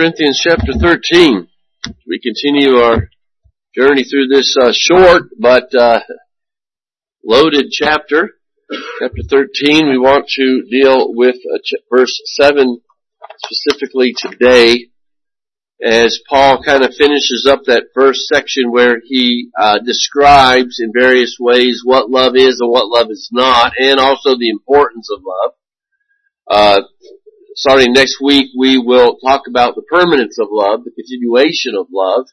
Corinthians chapter 13. We continue our journey through this uh, short but uh, loaded chapter. Chapter 13, we want to deal with uh, ch- verse 7 specifically today as Paul kind of finishes up that first section where he uh, describes in various ways what love is and what love is not and also the importance of love. Starting next week, we will talk about the permanence of love, the continuation of love.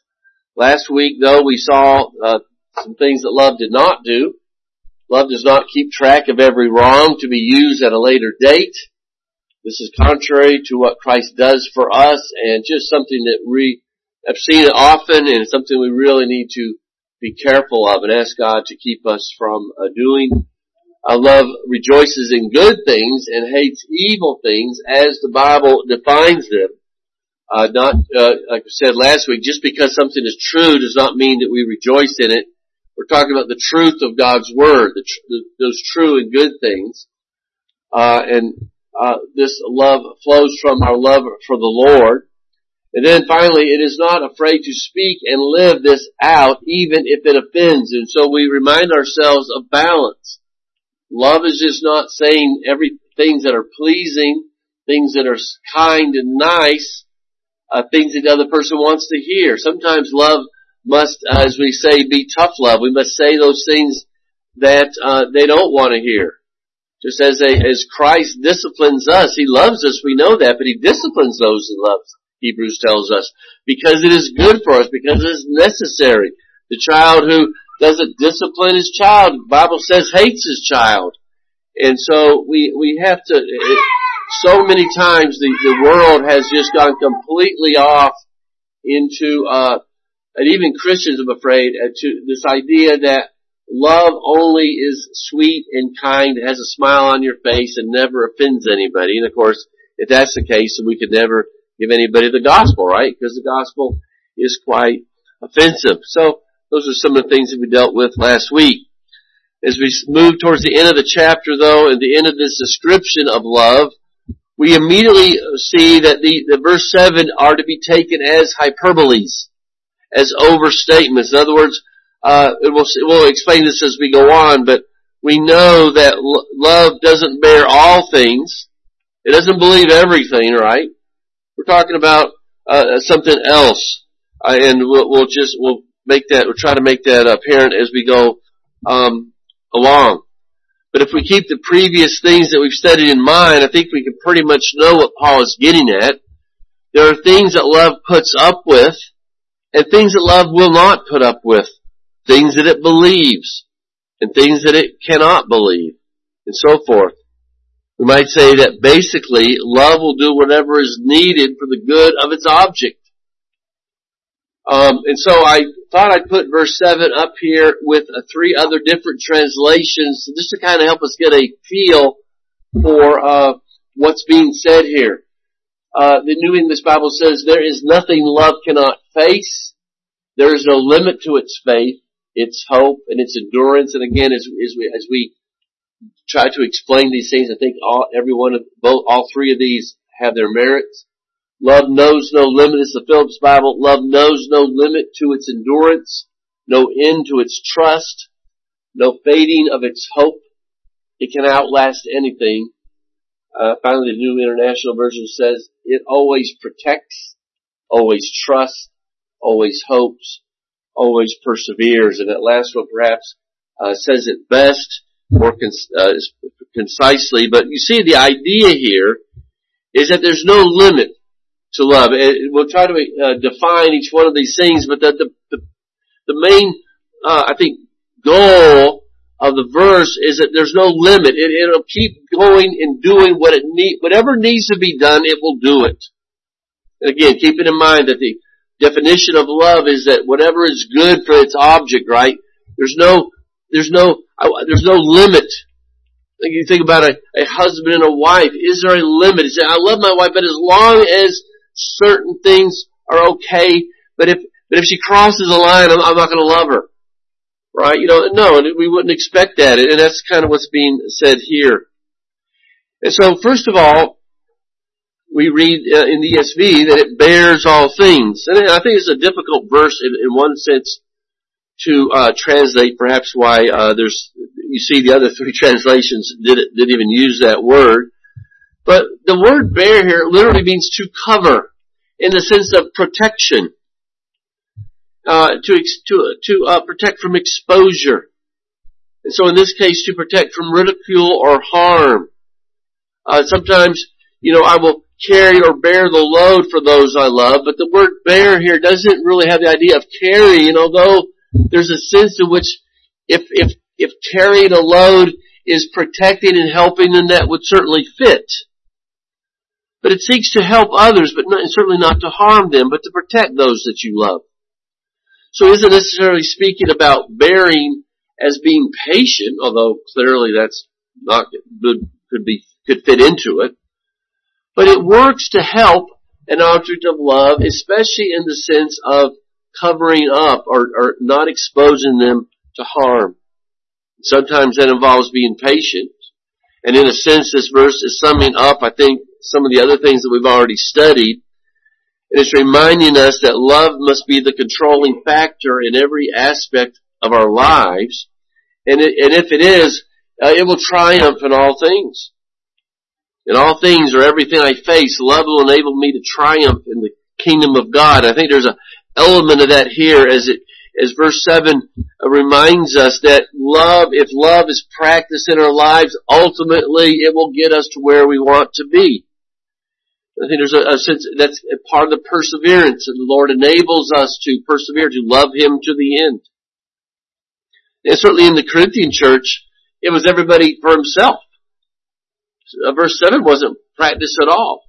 Last week, though, we saw uh, some things that love did not do. Love does not keep track of every wrong to be used at a later date. This is contrary to what Christ does for us and just something that we have seen it often and something we really need to be careful of and ask God to keep us from uh, doing. Uh, love rejoices in good things and hates evil things as the Bible defines them. Uh, not, uh, like I said last week, just because something is true does not mean that we rejoice in it. We're talking about the truth of God's Word, the tr- the, those true and good things. Uh, and, uh, this love flows from our love for the Lord. And then finally, it is not afraid to speak and live this out even if it offends. And so we remind ourselves of balance. Love is just not saying every things that are pleasing, things that are kind and nice, uh, things that the other person wants to hear. Sometimes love must, uh, as we say, be tough love. We must say those things that uh, they don't want to hear. Just as as Christ disciplines us, He loves us. We know that, but He disciplines those He loves. Hebrews tells us because it is good for us, because it is necessary. The child who doesn't discipline his child. The Bible says hates his child. And so we, we have to, it, so many times the, the world has just gone completely off into, uh, and even Christians, I'm afraid, uh, to this idea that love only is sweet and kind, has a smile on your face, and never offends anybody. And of course, if that's the case, we could never give anybody the gospel, right? Because the gospel is quite offensive. So, those are some of the things that we dealt with last week. As we move towards the end of the chapter though, and the end of this description of love, we immediately see that the, the verse 7 are to be taken as hyperboles, as overstatements. In other words, uh, we'll, we'll explain this as we go on, but we know that l- love doesn't bear all things. It doesn't believe everything, right? We're talking about uh, something else, uh, and we'll, we'll just we'll make that, we'll try to make that apparent as we go um, along. But if we keep the previous things that we've studied in mind, I think we can pretty much know what Paul is getting at. There are things that love puts up with, and things that love will not put up with. Things that it believes, and things that it cannot believe, and so forth. We might say that basically love will do whatever is needed for the good of its object. Um, and so I thought I'd put verse 7 up here with uh, three other different translations just to kind of help us get a feel for uh, what's being said here. Uh, the New English Bible says, there is nothing love cannot face. There is no limit to its faith, its hope, and its endurance. And again, as, as we, as we try to explain these things, I think all, every one of, both, all three of these have their merits. Love knows no limit. It's the Phillips Bible. Love knows no limit to its endurance, no end to its trust, no fading of its hope. It can outlast anything. Uh, finally, the New International Version says it always protects, always trusts, always hopes, always perseveres. And that last one perhaps uh, says it best, more cons- uh, concisely. But you see, the idea here is that there's no limit to love. We'll try to uh, define each one of these things, but the the, the, the main, uh, I think, goal of the verse is that there's no limit. It, it'll keep going and doing what it need, whatever needs to be done, it will do it. And again, keeping in mind that the definition of love is that whatever is good for its object, right? There's no, there's no, there's no limit you think about a, a husband and a wife. Is there a limit? Say, I love my wife, but as long as certain things are okay, but if, but if she crosses a line, I'm, I'm not going to love her. Right? You know, no, we wouldn't expect that. And that's kind of what's being said here. And so, first of all, we read uh, in the ESV that it bears all things. And I think it's a difficult verse in, in one sense to uh, translate. Perhaps why uh, there's you see the other three translations did didn't even use that word. But the word bear here literally means to cover in the sense of protection. Uh, to to to uh, protect from exposure, and so in this case, to protect from ridicule or harm. Uh, sometimes, you know, I will carry or bear the load for those I love, but the word bear here doesn't really have the idea of carrying, although there's a sense in which if if if carrying a load is protecting and helping, then that would certainly fit. But it seeks to help others, but not, certainly not to harm them, but to protect those that you love. So isn't necessarily speaking about bearing as being patient, although clearly that's not good, could be, could fit into it. But it works to help an object of love, especially in the sense of covering up or, or not exposing them to harm. Sometimes that involves being patient. And in a sense, this verse is summing up, I think, some of the other things that we've already studied. And it's reminding us that love must be the controlling factor in every aspect of our lives. And, it, and if it is, uh, it will triumph in all things. In all things or everything I face, love will enable me to triumph in the kingdom of God. I think there's a element of that here as it as verse 7 reminds us that love, if love is practiced in our lives, ultimately it will get us to where we want to be. I think there's a, a sense that's part of the perseverance and the Lord enables us to persevere, to love Him to the end. And certainly in the Corinthian church, it was everybody for himself. Uh, verse 7 wasn't practiced at all.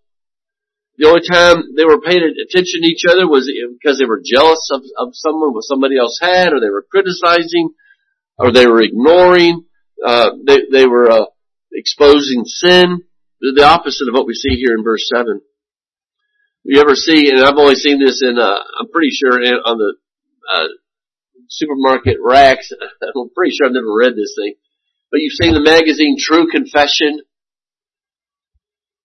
The only time they were paying attention to each other was because they were jealous of, of someone what somebody else had, or they were criticizing, or they were ignoring, uh, they, they were, uh, exposing sin. The opposite of what we see here in verse 7. You ever see, and I've only seen this in, uh, I'm pretty sure in, on the, uh, supermarket racks. I'm pretty sure I've never read this thing, but you've seen the magazine True Confession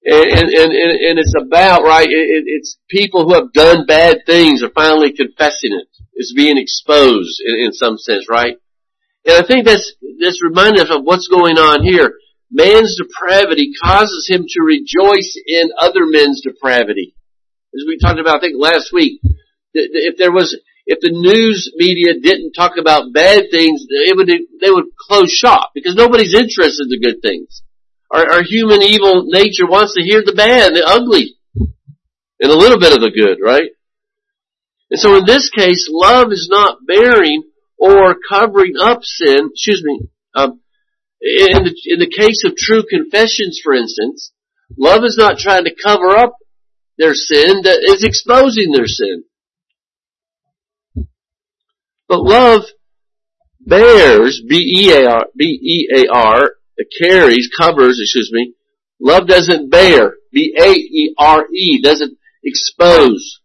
and, and, and, and it's about, right, it, it's people who have done bad things are finally confessing it. It's being exposed in, in some sense, right? And I think that's, that's reminding us of what's going on here. Man's depravity causes him to rejoice in other men's depravity. As we talked about, I think last week, if there was, if the news media didn't talk about bad things, they would, they would close shop because nobody's interested in the good things. Our, our human evil nature wants to hear the bad, the ugly, and a little bit of the good, right? And so in this case, love is not bearing or covering up sin, excuse me, um, in the, in the case of true confessions, for instance, love is not trying to cover up their sin, that is exposing their sin. But love bears, B-E-A-R, B-E-A-R, carries, covers, excuse me. Love doesn't bear. B-A-E-R-E doesn't expose.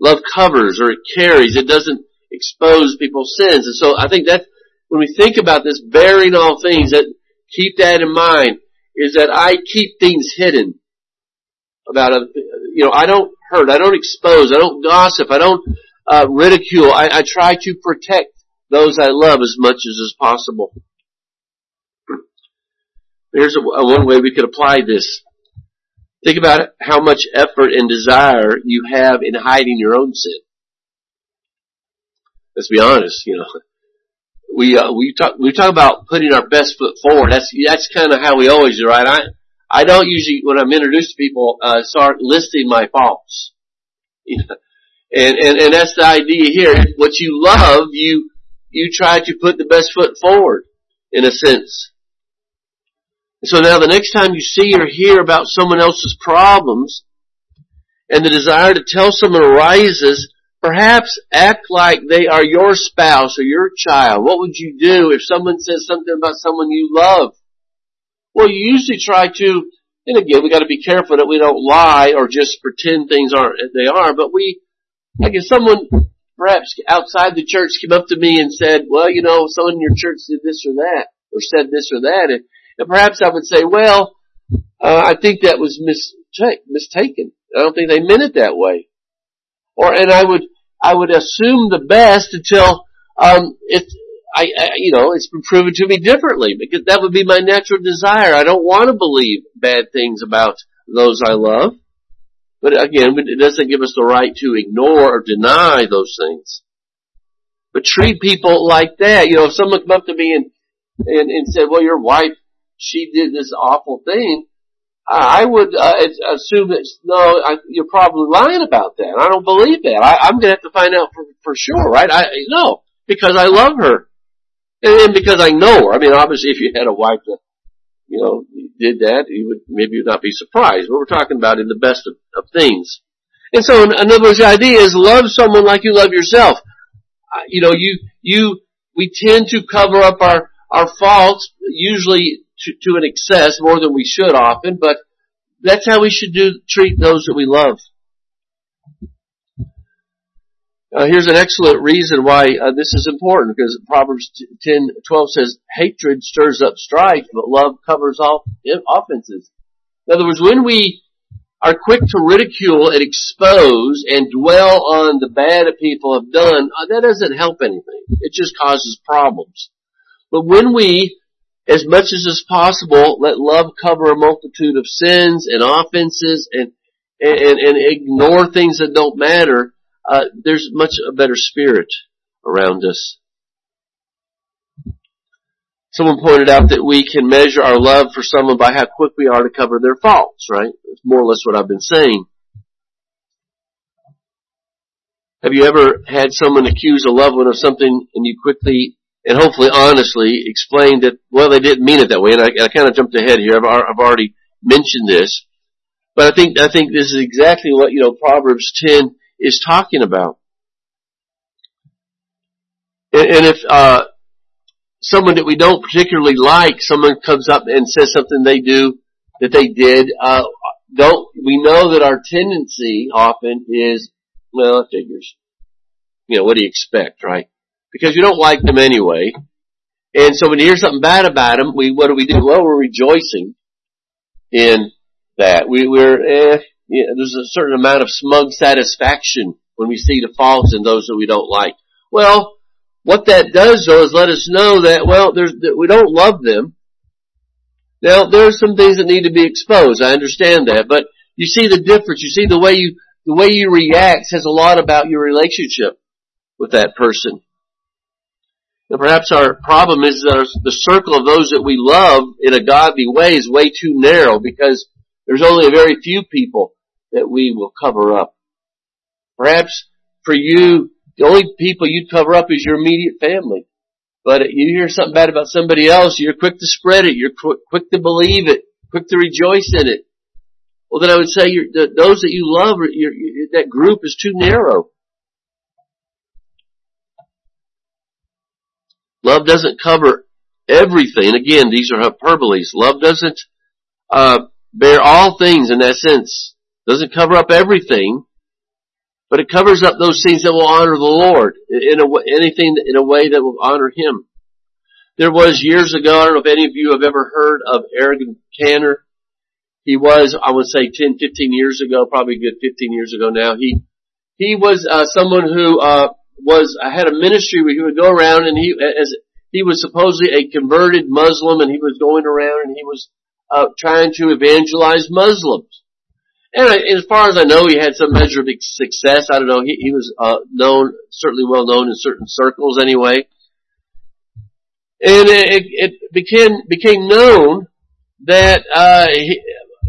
Love covers or it carries. It doesn't expose people's sins. And so I think that when we think about this bearing all things, that keep that in mind is that I keep things hidden about, a, you know, I don't hurt, I don't expose, I don't gossip, I don't uh, ridicule. I, I try to protect those I love as much as is possible. Here's a, a one way we could apply this. Think about how much effort and desire you have in hiding your own sin. Let's be honest, you know. We uh, we talk we talk about putting our best foot forward. That's that's kind of how we always do, right? I I don't usually when I'm introduced to people uh, start listing my faults. And and and that's the idea here. What you love, you you try to put the best foot forward, in a sense. So now the next time you see or hear about someone else's problems, and the desire to tell someone arises, perhaps act like they are your spouse or your child. What would you do if someone says something about someone you love? Well, you usually try to, and again, we gotta be careful that we don't lie or just pretend things aren't, they are, but we, like if someone perhaps outside the church came up to me and said, well, you know, someone in your church did this or that, or said this or that, and and perhaps I would say, well, uh, I think that was mis, mistaken. I don't think they meant it that way. Or, and I would, I would assume the best until, um, it, I, I, you know, it's been proven to me differently because that would be my natural desire. I don't want to believe bad things about those I love. But again, it doesn't give us the right to ignore or deny those things. But treat people like that. You know, if someone come up to me and, and, and said, well, your wife, she did this awful thing, I would uh, assume that no, I, you're probably lying about that. I don't believe that. I, I'm going to have to find out for, for sure, right? I no, because I love her, and, and because I know her. I mean, obviously, if you had a wife that you know did that, you would maybe you'd not be surprised. But we're talking about in the best of, of things. And so, in, in other words, the idea is love someone like you love yourself. Uh, you know, you you we tend to cover up our our faults usually to, to an excess more than we should often, but that's how we should do treat those that we love. Uh, here's an excellent reason why uh, this is important because Proverbs 10:12 says hatred stirs up strife, but love covers all offenses. In other words, when we are quick to ridicule and expose and dwell on the bad that people have done, uh, that doesn't help anything. It just causes problems. But when we as much as is possible, let love cover a multitude of sins and offenses and, and, and ignore things that don't matter. Uh, there's much a better spirit around us. Someone pointed out that we can measure our love for someone by how quick we are to cover their faults, right? It's more or less what I've been saying. Have you ever had someone accuse a loved one of something and you quickly and hopefully honestly explain that, well, they didn't mean it that way. And I, I kind of jumped ahead here. I've, I've already mentioned this. But I think, I think this is exactly what, you know, Proverbs 10 is talking about. And, and if, uh, someone that we don't particularly like, someone comes up and says something they do that they did, uh, don't, we know that our tendency often is, well, it figures. You know, what do you expect, right? Because you don't like them anyway. And so when you hear something bad about them, we what do we do? Well, we're rejoicing in that. We, we're eh, there's a certain amount of smug satisfaction when we see the faults in those that we don't like. Well, what that does though is let us know that well, there's that we don't love them. Now there are some things that need to be exposed. I understand that, but you see the difference. You see the way you the way you react says a lot about your relationship with that person. And perhaps our problem is that the circle of those that we love in a godly way is way too narrow because there's only a very few people that we will cover up. Perhaps for you, the only people you'd cover up is your immediate family. But you hear something bad about somebody else, you're quick to spread it, you're quick, quick to believe it, quick to rejoice in it. Well, then I would say those that you love, that group is too narrow. Love doesn't cover everything. Again, these are hyperboles. Love doesn't uh, bear all things in that sense. Doesn't cover up everything, but it covers up those things that will honor the Lord in a anything in a way that will honor Him. There was years ago. I don't know if any of you have ever heard of Ergun Caner. He was, I would say, 10, 15 years ago, probably a good 15 years ago now. He he was uh, someone who uh, was I had a ministry where he would go around and he as he was supposedly a converted Muslim and he was going around and he was uh, trying to evangelize Muslims. And I, as far as I know, he had some measure of success. I don't know. He, he was uh, known, certainly well known in certain circles, anyway. And it, it became became known that uh, he,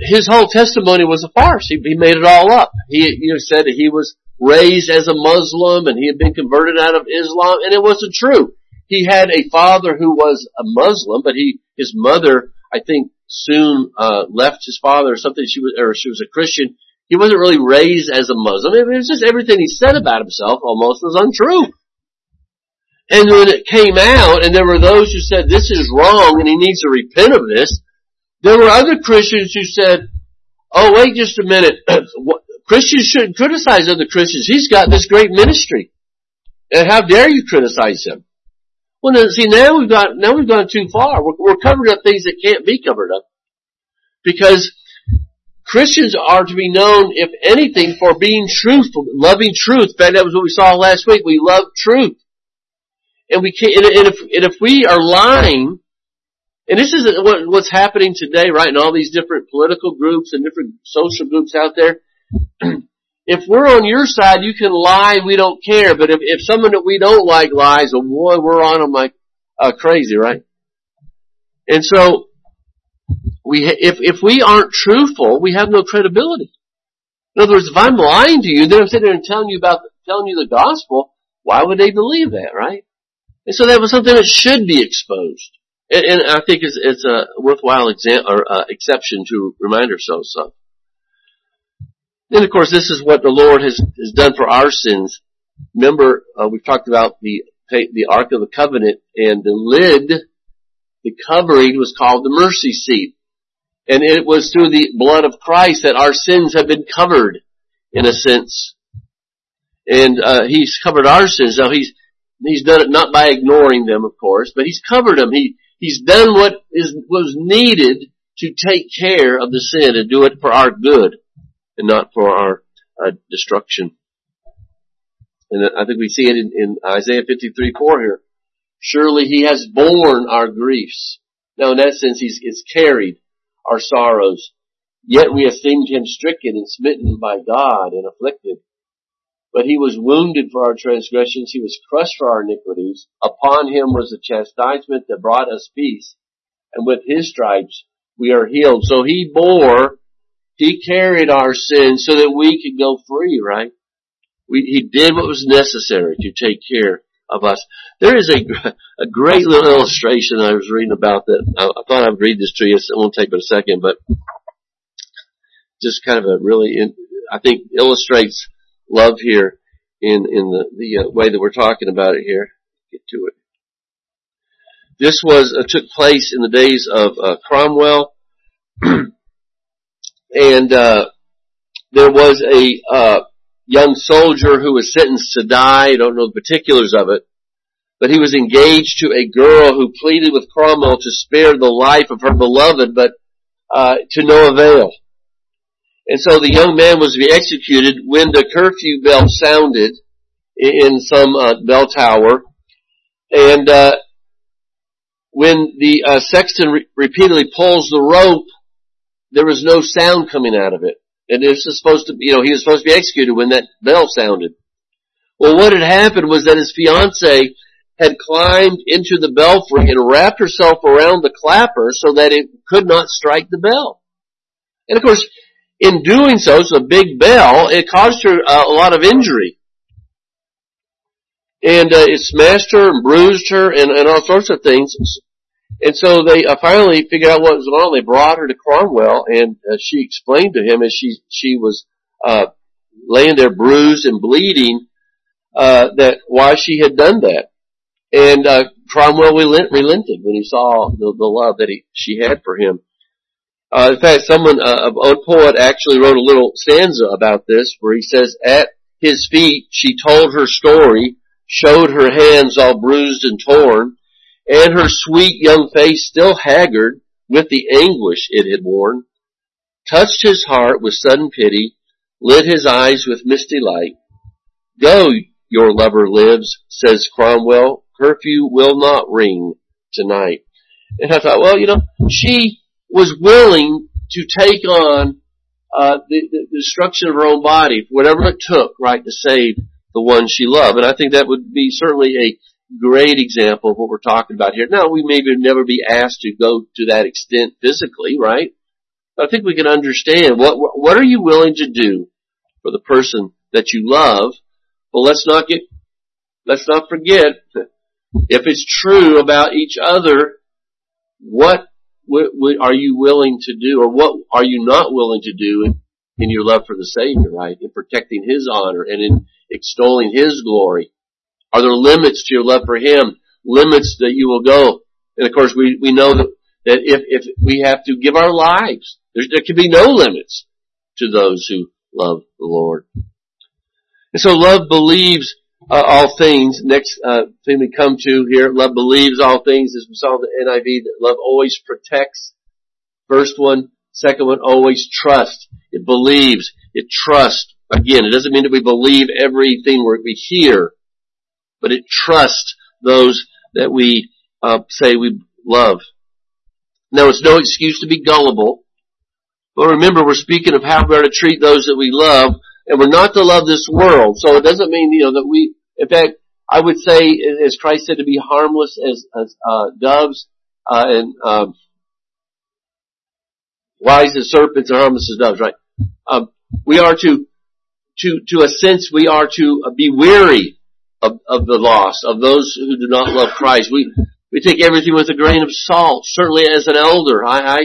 his whole testimony was a farce. He, he made it all up. He you know, said that he was raised as a Muslim and he had been converted out of Islam and it wasn't true. He had a father who was a Muslim, but he, his mother, I think, soon, uh, left his father or something. She was, or she was a Christian. He wasn't really raised as a Muslim. It was just everything he said about himself almost was untrue. And when it came out, and there were those who said, this is wrong and he needs to repent of this, there were other Christians who said, oh wait just a minute, Christians shouldn't criticize other Christians. He's got this great ministry. And how dare you criticize him? Well, see, now we've got, now we've gone too far. We're, we're covering up things that can't be covered up. Because Christians are to be known, if anything, for being truthful, loving truth. In fact, that was what we saw last week. We love truth. And we can't, and if, and if we are lying, and this is what, what's happening today, right, in all these different political groups and different social groups out there. If we're on your side, you can lie, we don't care. But if, if someone that we don't like lies, oh boy, we're on them like uh, crazy, right? And so, we, if, if we aren't truthful, we have no credibility. In other words, if I'm lying to you, then I'm sitting there and telling you about, telling you the gospel, why would they believe that, right? And so that was something that should be exposed. And, and I think it's, it's a worthwhile exam, or, uh, exception to remind ourselves of. Then of course this is what the Lord has, has done for our sins. Remember, uh, we've talked about the, the Ark of the Covenant and the lid, the covering was called the mercy seat. And it was through the blood of Christ that our sins have been covered, in a sense. And, uh, He's covered our sins. Now He's, He's done it not by ignoring them, of course, but He's covered them. He, He's done what is, was needed to take care of the sin and do it for our good and not for our uh, destruction. And I think we see it in, in Isaiah 53, 4 here. Surely he has borne our griefs. Now in that sense, he's, he's carried our sorrows. Yet we esteemed him stricken and smitten by God and afflicted. But he was wounded for our transgressions, he was crushed for our iniquities. Upon him was the chastisement that brought us peace, and with his stripes we are healed. So he bore he carried our sins so that we could go free, right? We, he did what was necessary to take care of us. There is a, a great little illustration I was reading about that. I, I thought I'd read this to you. It won't take but a second, but just kind of a really, in, I think illustrates love here in, in the, the uh, way that we're talking about it here. Get to it. This was, uh, took place in the days of uh, Cromwell. and uh, there was a uh, young soldier who was sentenced to die. I don't know the particulars of it, but he was engaged to a girl who pleaded with Cromwell to spare the life of her beloved, but uh, to no avail. And so the young man was to be executed when the curfew bell sounded in some uh, bell tower, and uh, when the uh, sexton re- repeatedly pulls the rope there was no sound coming out of it. And this is supposed to, you know, he was supposed to be executed when that bell sounded. Well, what had happened was that his fiancee had climbed into the belfry and wrapped herself around the clapper so that it could not strike the bell. And of course, in doing so, it's a big bell, it caused her uh, a lot of injury. And uh, it smashed her and bruised her and, and all sorts of things. And so they uh, finally figured out what was going on. They brought her to Cromwell, and uh, she explained to him as she she was uh, laying there bruised and bleeding uh, that why she had done that. And uh, Cromwell relented when he saw the, the love that he she had for him. Uh, in fact, someone uh, a poet actually wrote a little stanza about this, where he says, "At his feet she told her story, showed her hands all bruised and torn." And her sweet young face still haggard with the anguish it had worn, touched his heart with sudden pity, lit his eyes with misty light. Go, your lover lives, says Cromwell, curfew will not ring tonight. And I thought, well, you know, she was willing to take on uh, the, the destruction of her own body, whatever it took, right, to save the one she loved. And I think that would be certainly a great example of what we're talking about here. Now, we may never be asked to go to that extent physically, right? But I think we can understand what, what are you willing to do for the person that you love? Well, let's not get, let's not forget, if it's true about each other, what are you willing to do, or what are you not willing to do in, in your love for the Savior, right? In protecting His honor and in extolling His glory. Are there limits to your love for Him? Limits that you will go? And of course, we, we know that, that if, if we have to give our lives, there, there can be no limits to those who love the Lord. And so love believes uh, all things. Next uh, thing we come to here, love believes all things. As we saw in the NIV, that love always protects. First one, Second one, always trust. It believes. It trusts. Again, it doesn't mean that we believe everything we hear, but it trusts those that we uh, say we love. Now, it's no excuse to be gullible, but remember, we're speaking of how we are to treat those that we love, and we're not to love this world. So it doesn't mean, you know, that we, in fact, I would say, as Christ said, to be harmless as, as uh, doves uh, and um, wise as serpents and harmless as doves. Right? Um, we are to, to, to a sense, we are to be weary of, of the lost, of those who do not love Christ. We we take everything with a grain of salt. Certainly, as an elder, I, I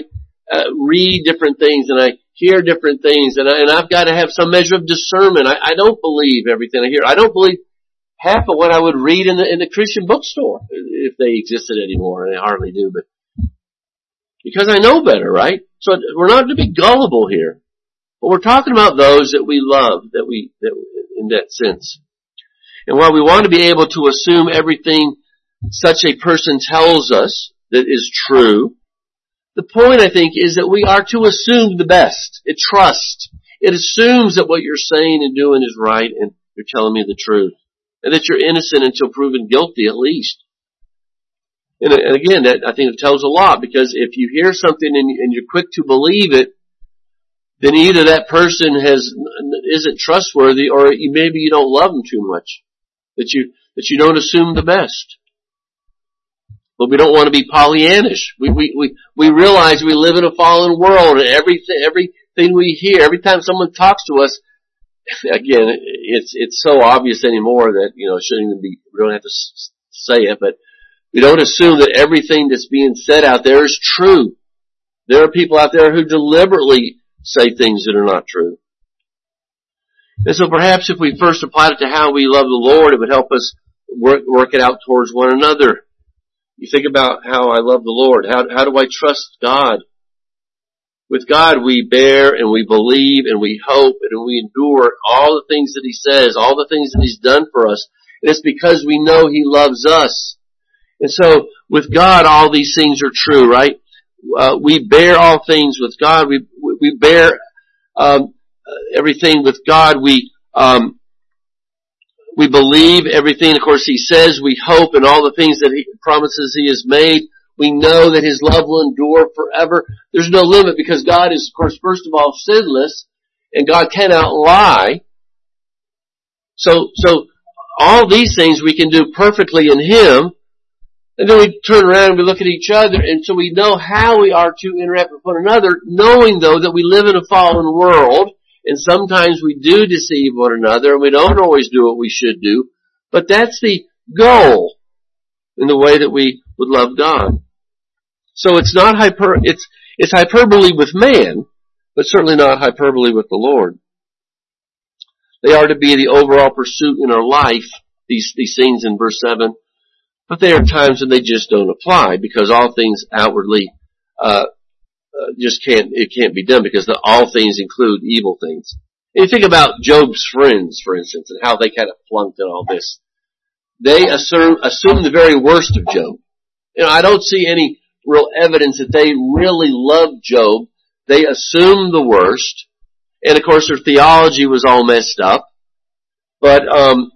uh, read different things and I hear different things, and, I, and I've got to have some measure of discernment. I, I don't believe everything I hear. I don't believe half of what I would read in the in the Christian bookstore if they existed anymore, and they hardly do. But because I know better, right? So we're not to be gullible here, but we're talking about those that we love, that we that in that sense. And while we want to be able to assume everything such a person tells us that is true, the point I think is that we are to assume the best. It trusts. It assumes that what you're saying and doing is right and you're telling me the truth. And that you're innocent until proven guilty at least. And, again, that I think it tells a lot because if you hear something and, and you're quick to believe it, then either that person has isn't trustworthy or maybe you don't love them too much. That you that you don't assume the best. But we don't want to be Pollyannish. We, we, we, we realize we live in a fallen world and everything, everything we hear, every time someone talks to us, again, it's, it's so obvious anymore that, you know, it shouldn't even be, we don't have to say it, but we don't assume that everything that's being said out there is true. There are people out there who deliberately say things that are not true. And so perhaps if we first applied it to how we love the Lord, it would help us work, work it out towards one another. You think about how I love the Lord. How, how do I trust God? With God we bear and we believe and we hope and we endure all the things that He says, all the things that He's done for us. And it's because we know He loves us. And so with God all these things are true, right? Uh, we bear all things with God. We, we bear um, everything with God. We um, we believe everything, of course, He says. We hope in all the things that He promises He has made. We know that His love will endure forever. There's no limit because God is, of course, first of all, sinless and God cannot lie. So, so all these things we can do perfectly in Him. And then we turn around and we look at each other and so we know how we are to interact with one another, knowing though that we live in a fallen world and sometimes we do deceive one another and we don't always do what we should do. But that's the goal in the way that we would love God. So it's not hyper, it's, it's hyperbole with man, but certainly not hyperbole with the Lord. They are to be the overall pursuit in our life, these, these things in verse 7, but there are times when they just don't apply because all things outwardly, uh, uh, just can't, it can't be done because the, all things include evil things. And you think about Job's friends, for instance, and how they kind of flunked in all this. They assume, assume the very worst of Job. You know, I don't see any real evidence that they really loved Job. They assumed the worst. And of course their theology was all messed up. But, um,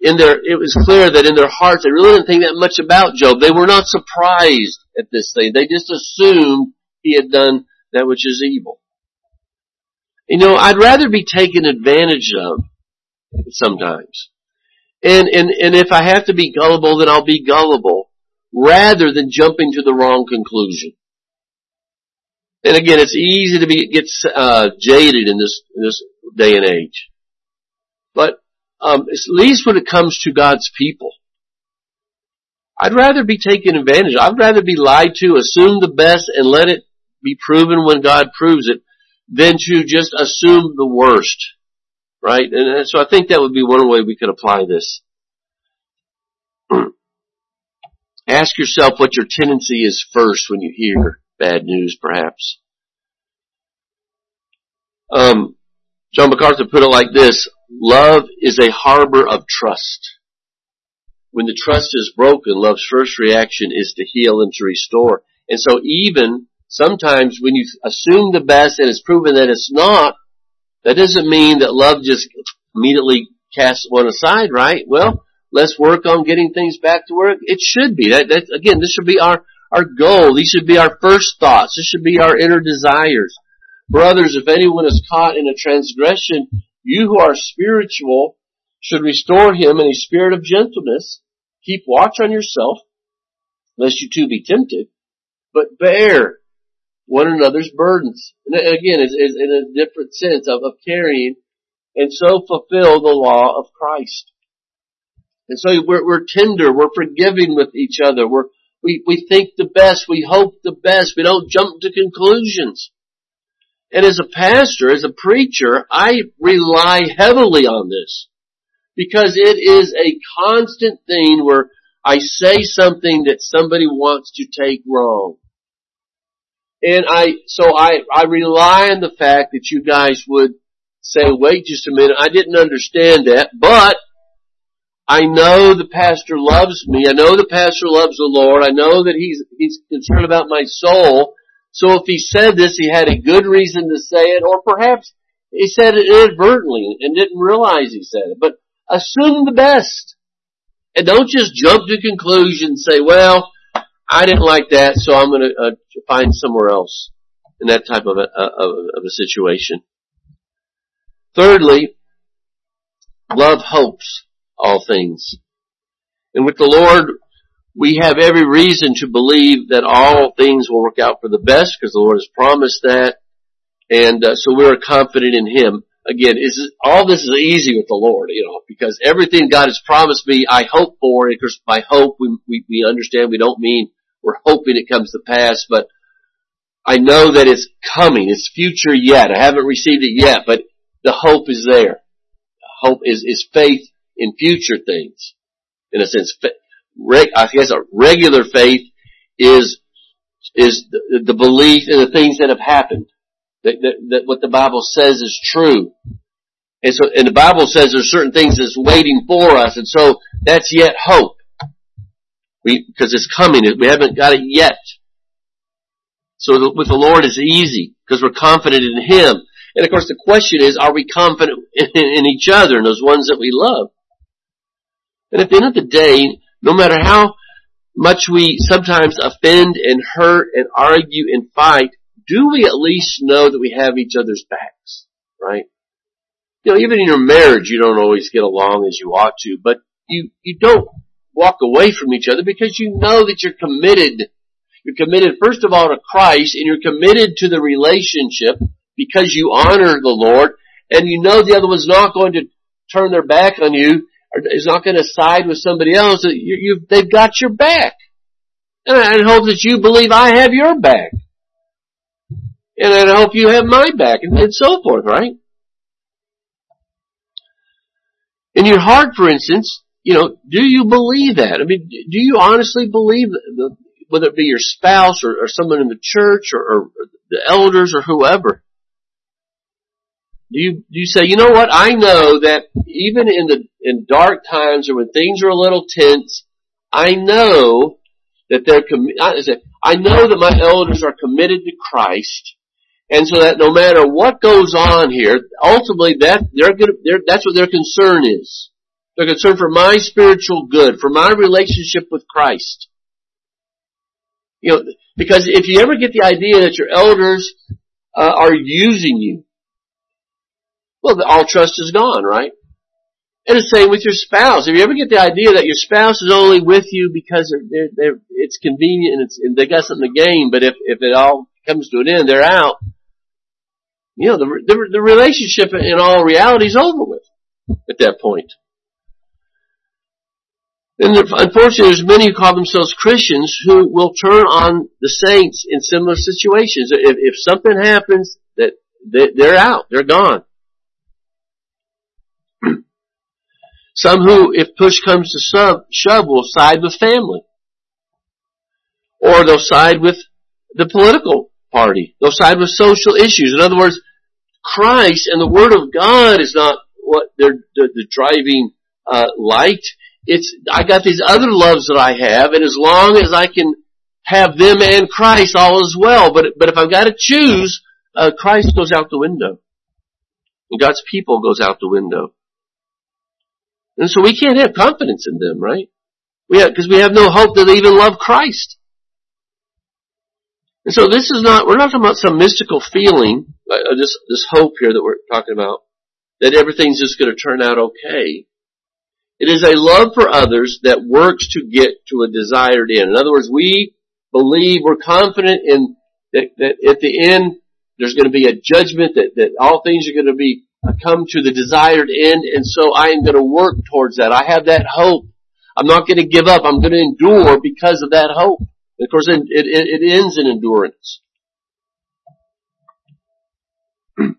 in their, it was clear that in their hearts they really didn't think that much about Job. They were not surprised at this thing. They just assumed he had done that which is evil. You know, I'd rather be taken advantage of sometimes. And, and, and if I have to be gullible, then I'll be gullible rather than jumping to the wrong conclusion. And again, it's easy to be, get, uh, jaded in this, in this day and age. But, um, at least when it comes to God's people, I'd rather be taken advantage. I'd rather be lied to, assume the best, and let it be proven when God proves it than to just assume the worst. Right? And so I think that would be one way we could apply this. Ask yourself what your tendency is first when you hear bad news, perhaps. Um, John MacArthur put it like this, love is a harbor of trust. When the trust is broken, love's first reaction is to heal and to restore. And so even sometimes when you assume the best and it's proven that it's not, that doesn't mean that love just immediately casts one aside, right? Well, let's work on getting things back to where it should be. That, that again, this should be our, our goal. These should be our first thoughts. This should be our inner desires. Brothers, if anyone is caught in a transgression, you who are spiritual should restore him in a spirit of gentleness. Keep watch on yourself, lest you too be tempted, but bear one another's burdens. And again, it's in a different sense of, of carrying and so fulfill the law of Christ. And so we're, we're tender, we're forgiving with each other, we're, we, we think the best, we hope the best, we don't jump to conclusions. And as a pastor, as a preacher, I rely heavily on this because it is a constant thing where I say something that somebody wants to take wrong. And I, so I, I rely on the fact that you guys would say, wait just a minute, I didn't understand that, but I know the pastor loves me. I know the pastor loves the Lord. I know that he's, he's concerned about my soul. So if he said this, he had a good reason to say it, or perhaps he said it inadvertently and didn't realize he said it. But assume the best. And don't just jump to conclusions say, well, I didn't like that, so I'm going to uh, find somewhere else in that type of a, of, of a situation. Thirdly, love hopes all things. And with the Lord, we have every reason to believe that all things will work out for the best because the Lord has promised that. And uh, so we're confident in Him. Again, is all this is easy with the Lord, you know, because everything God has promised me, I hope for. And of course, by hope, we, we, we understand we don't mean we're hoping it comes to pass, but I know that it's coming. It's future yet. I haven't received it yet, but the hope is there. Hope is, is faith in future things. In a sense, I guess a regular faith is, is the, belief in the things that have happened. That, that, that what the Bible says is true. And so, and the Bible says there's certain things that's waiting for us, and so that's yet hope. We, because it's coming, we haven't got it yet. So the, with the Lord it's easy, because we're confident in Him. And of course the question is, are we confident in, in each other and those ones that we love? And at the end of the day, no matter how much we sometimes offend and hurt and argue and fight, do we at least know that we have each other's backs? Right? You know, even in your marriage, you don't always get along as you ought to, but you, you don't walk away from each other because you know that you're committed. You're committed first of all to Christ and you're committed to the relationship because you honor the Lord and you know the other one's not going to turn their back on you or is not going to side with somebody else. You, they've got your back. And I hope that you believe I have your back. And I hope you have my back and, and so forth, right? In your heart, for instance, you know, do you believe that? I mean, do you honestly believe that, the, whether it be your spouse or, or someone in the church or, or, the elders or whoever? Do you, do you say, you know what, I know that even in the, in dark times or when things are a little tense, I know that they're, com- I say I know that my elders are committed to Christ, and so that no matter what goes on here, ultimately that, they're gonna, they're, that's what their concern is. They're concerned for my spiritual good, for my relationship with Christ. You know, because if you ever get the idea that your elders uh, are using you, well, all trust is gone, right? And the same with your spouse. If you ever get the idea that your spouse is only with you because they're, they're, it's convenient and, it's, and they got something to gain, but if, if it all comes to an end, they're out. You know, the, the, the relationship in all reality is over with at that point. And unfortunately, there's many who call themselves Christians who will turn on the saints in similar situations. If, if something happens, that they're out, they're gone. Some who, if push comes to shove, shove, will side with family. Or they'll side with the political party. They'll side with social issues. In other words, Christ and the Word of God is not what they're the, the driving uh, light. It's I got these other loves that I have, and as long as I can have them and Christ all as well. But, but if I've got to choose, uh, Christ goes out the window. And God's people goes out the window. And so we can't have confidence in them, right? We because we have no hope that they even love Christ. And so this is not, we're not talking about some mystical feeling, uh, this, this hope here that we're talking about, that everything's just going to turn out okay. It is a love for others that works to get to a desired end. In other words, we believe, we're confident in that, that at the end, there's going to be a judgment that, that all things are going to be uh, come to the desired end, and so I am going to work towards that. I have that hope. I'm not going to give up. I'm going to endure because of that hope. Of course, it, it, it ends in endurance.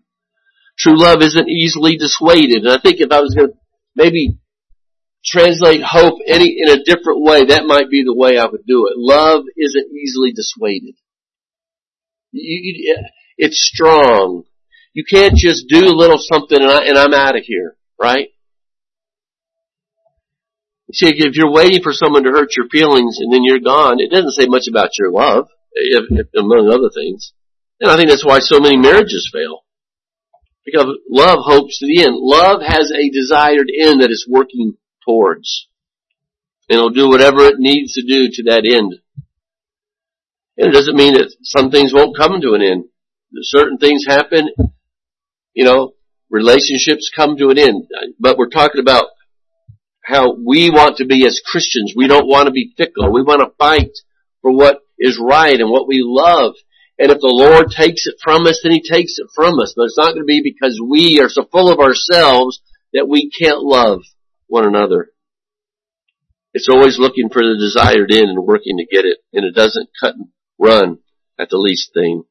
True love isn't easily dissuaded. And I think if I was going to maybe translate hope any in a different way, that might be the way I would do it. Love isn't easily dissuaded. You, you, it's strong. You can't just do a little something and, I, and I'm out of here, right? See, if you're waiting for someone to hurt your feelings and then you're gone, it doesn't say much about your love, if, if, among other things. And I think that's why so many marriages fail. Because love hopes to the end. Love has a desired end that it's working towards. And it'll do whatever it needs to do to that end. And it doesn't mean that some things won't come to an end. Certain things happen, you know, relationships come to an end. But we're talking about how we want to be as Christians. We don't want to be fickle. We want to fight for what is right and what we love. And if the Lord takes it from us, then He takes it from us. But it's not going to be because we are so full of ourselves that we can't love one another. It's always looking for the desired end and working to get it. And it doesn't cut and run at the least thing.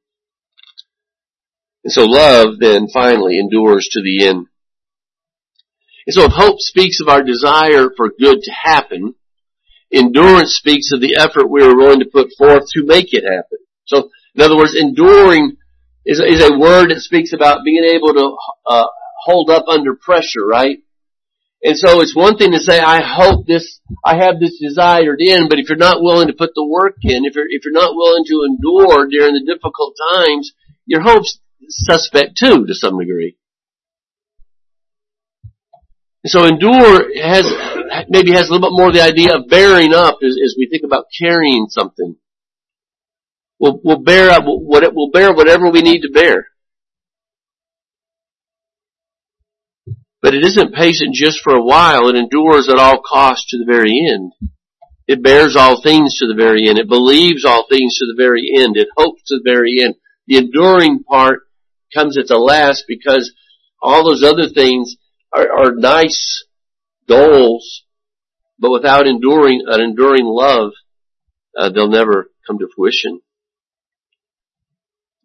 And so love then finally endures to the end. And so if hope speaks of our desire for good to happen, endurance speaks of the effort we are willing to put forth to make it happen. So, in other words, enduring is, is a word that speaks about being able to uh, hold up under pressure, right? And so it's one thing to say, I hope this, I have this desired end, but if you're not willing to put the work in, if you're, if you're not willing to endure during the difficult times, your hope's suspect too, to some degree. So endure has, maybe has a little bit more of the idea of bearing up as, as we think about carrying something. We'll, we'll bear up, it will bear whatever we need to bear. But it isn't patient just for a while. It endures at all costs to the very end. It bears all things to the very end. It believes all things to the very end. It hopes to the very end. The enduring part comes at the last because all those other things are, are nice goals, but without enduring an enduring love, uh, they'll never come to fruition.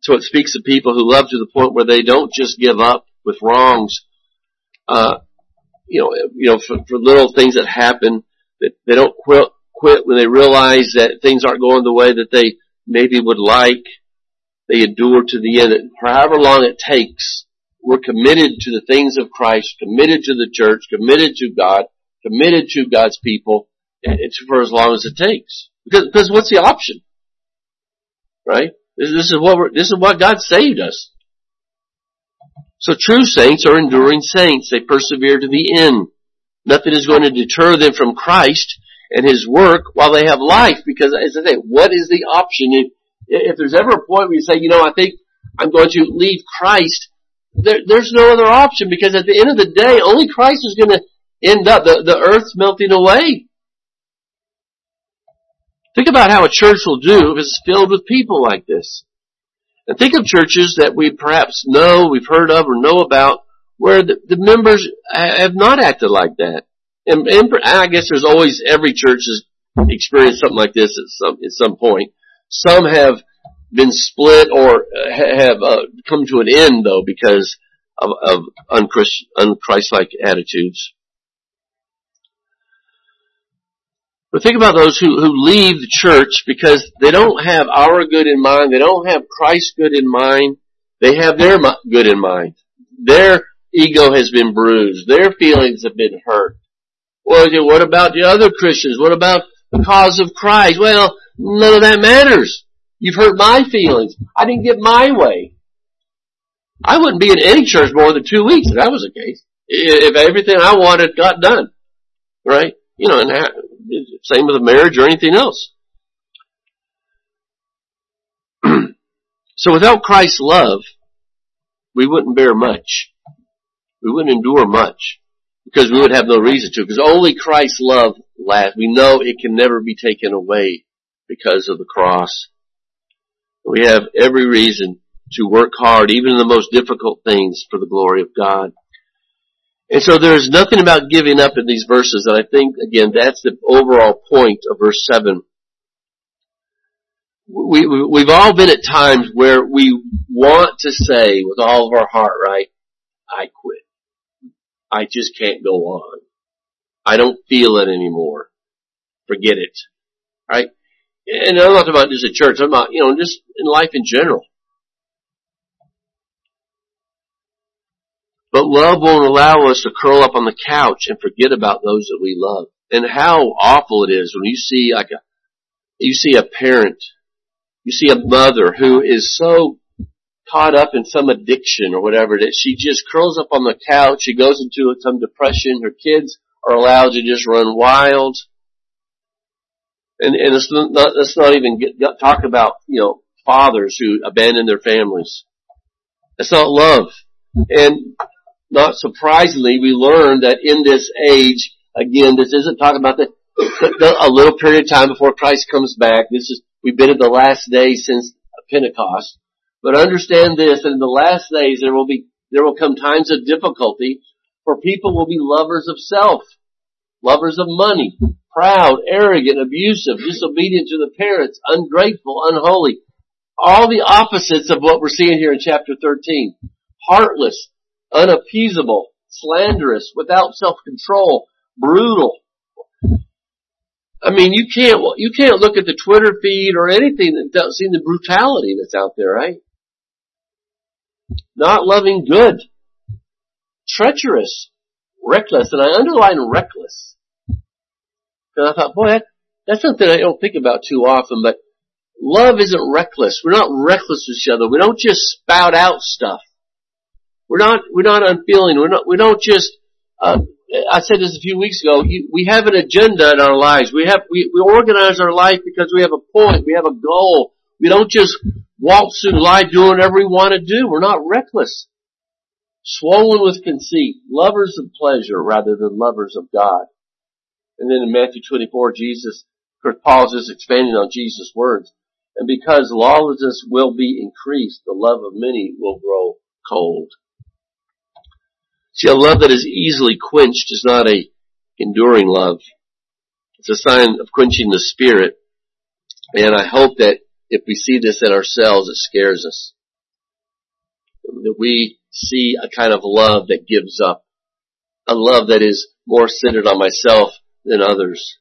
So it speaks of people who love to the point where they don't just give up with wrongs, Uh, you know, you know, for, for little things that happen, that they don't quit, quit when they realize that things aren't going the way that they maybe would like. They endure to the end, however long it takes we're committed to the things of Christ, committed to the church, committed to God, committed to God's people, it's for as long as it takes. Because, because what's the option? Right? This, this is what we're, this is what God saved us. So true saints are enduring saints. They persevere to the end. Nothing is going to deter them from Christ and His work while they have life. Because as I say, what is the option? If, if there's ever a point where you say, you know, I think I'm going to leave Christ, there, there's no other option because at the end of the day, only Christ is going to end up. The, the earth's melting away. Think about how a church will do if it's filled with people like this. And think of churches that we perhaps know, we've heard of, or know about, where the, the members have not acted like that. And, and, I guess there's always every church has experienced something like this at some at some point. Some have been split or uh, have uh, come to an end though because of, of unchrist, unchristlike attitudes. But think about those who, who leave the church because they don't have our good in mind. They don't have Christ's good in mind. They have their good in mind. Their ego has been bruised. Their feelings have been hurt. Well, what about the other Christians? What about the cause of Christ? Well, None of that matters. You've hurt my feelings. I didn't get my way. I wouldn't be in any church more than two weeks if that was the case. If everything I wanted got done. Right? You know, and same with a marriage or anything else. so without Christ's love, we wouldn't bear much. We wouldn't endure much because we would have no reason to because only Christ's love lasts. We know it can never be taken away because of the cross. We have every reason to work hard, even in the most difficult things, for the glory of God. And so there's nothing about giving up in these verses, and I think, again, that's the overall point of verse 7. We, we, have all been at times where we want to say with all of our heart, right, I quit. I just can't go on. I don't feel it anymore. Forget it. Right? And I'm not talking about just at church, I'm about, you know, just in life in general. But love won't allow us to curl up on the couch and forget about those that we love. And how awful it is when you see like a, you see a parent, you see a mother who is so caught up in some addiction or whatever that she just curls up on the couch, she goes into some depression, her kids are allowed to just run wild. And, and it's not, let's not even get, talk about, you know, fathers who abandon their families. That's not love. And not surprisingly, we learn that in this age, again, this isn't talking about the, the, a little period of time before Christ comes back. This is, we've been in the last days since Pentecost. But understand this, in the last days there will be, there will come times of difficulty for people will be lovers of self, lovers of money, proud, arrogant, abusive, disobedient to the parents, ungrateful, unholy. All the opposites of what we're seeing here in chapter 13. Heartless, unappeasable, slanderous, without self-control, brutal. I mean, you can't, you can't look at the Twitter feed or anything that doesn't see the brutality that's out there, right? Not loving good. Treacherous. Reckless. And I underline reckless. And I thought, boy, that, that's something I don't think about too often, but love isn't reckless. We're not reckless with each other. We don't just spout out stuff. We're not, we're not unfeeling. We're not, we don't just, uh, I said this a few weeks ago, we have an agenda in our lives. We have, we, we organize our life because we have a point, we have a goal. We don't just waltz through life doing whatever we want to do. We're not reckless. Swollen with conceit, lovers of pleasure rather than lovers of God. And then in Matthew 24, Jesus, of course, Paul is just expanding on Jesus' words. And because lawlessness will be increased, the love of many will grow cold. See, a love that is easily quenched is not a enduring love. It's a sign of quenching the spirit. And I hope that if we see this in ourselves, it scares us. That we see a kind of love that gives up. A love that is more centered on myself than others.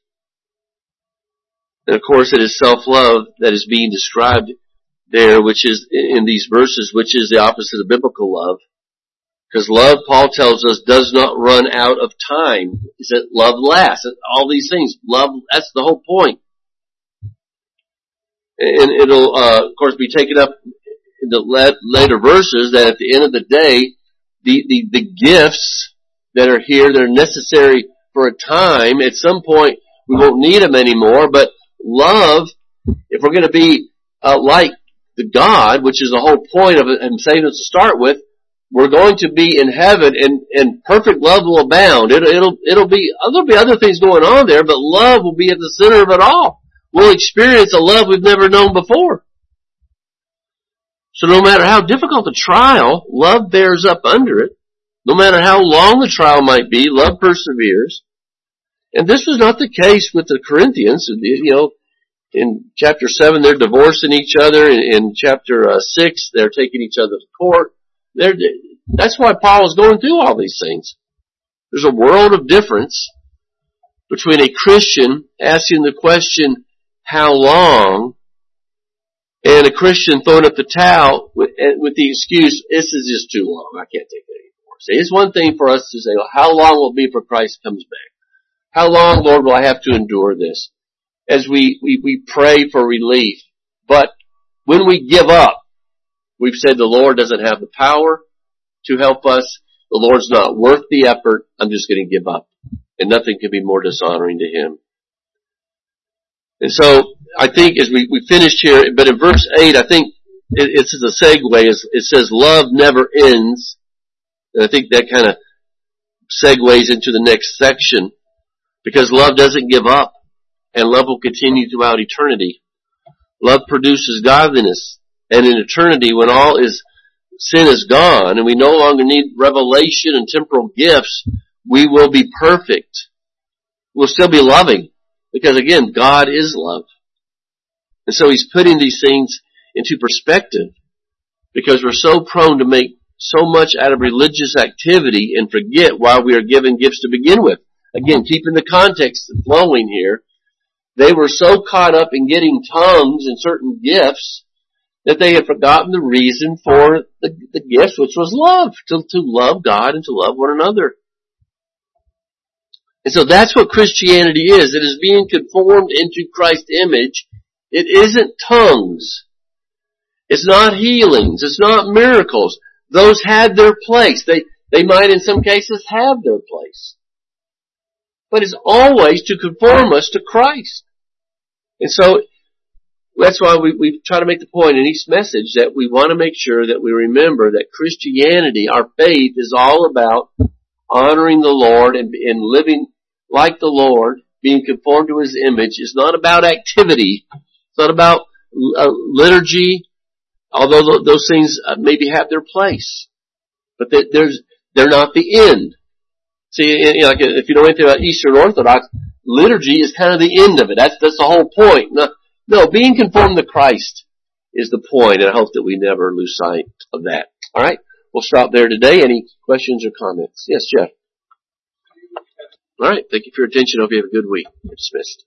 And of course it is self-love that is being described there, which is in these verses, which is the opposite of biblical love. Because love, Paul tells us, does not run out of time. He said love lasts. All these things. Love, that's the whole point. And it'll, uh, of course, be taken up in the later verses that at the end of the day, the, the, the gifts that are here, that are necessary for a time, at some point, we won't need them anymore, but love, if we're going to be uh, like the God, which is the whole point of Him saving us to start with, we're going to be in heaven and, and perfect love will abound. It, it'll, it'll be, there'll be other things going on there, but love will be at the center of it all. We'll experience a love we've never known before. So no matter how difficult the trial, love bears up under it. No matter how long the trial might be, love perseveres. And this was not the case with the Corinthians. You know, in chapter 7 they're divorcing each other. In, in chapter uh, 6 they're taking each other to court. They're, that's why Paul is going through all these things. There's a world of difference between a Christian asking the question, how long, and a Christian throwing up the towel with, with the excuse, this is just too long, I can't take it anymore. See, it's one thing for us to say, well, how long will it be before Christ comes back? How long, Lord, will I have to endure this? as we, we, we pray for relief. But when we give up, we've said the Lord doesn't have the power to help us. The Lord's not worth the effort. I'm just going to give up. And nothing can be more dishonoring to Him. And so, I think as we, we finished here, but in verse 8, I think it, it's a segue. It says, love never ends. And I think that kind of segues into the next section because love doesn't give up and love will continue throughout eternity. Love produces godliness and in eternity when all is sin is gone and we no longer need revelation and temporal gifts, we will be perfect. We'll still be loving because again, God is love. And so he's putting these things into perspective because we're so prone to make so much out of religious activity and forget why we are given gifts to begin with. Again, keeping the context flowing here, they were so caught up in getting tongues and certain gifts that they had forgotten the reason for the, the gifts, which was love, to, to love God and to love one another. And so that's what Christianity is. It is being conformed into Christ's image. It isn't tongues. It's not healings. It's not miracles. Those had their place. They, they might in some cases have their place. But it's always to conform us to Christ. And so, that's why we, we try to make the point in each message that we want to make sure that we remember that Christianity, our faith, is all about honoring the Lord and, and living like the Lord, being conformed to His image. It's not about activity. It's not about uh, liturgy. Although those things uh, maybe have their place, but there's they're not the end. See, like if you know anything about Eastern Orthodox, liturgy is kind of the end of it. That's that's the whole point. No, being conformed to Christ is the point, and I hope that we never lose sight of that. All right, we'll stop there today. Any questions or comments? Yes, Jeff. All right, thank you for your attention. I Hope you have a good week. You're dismissed.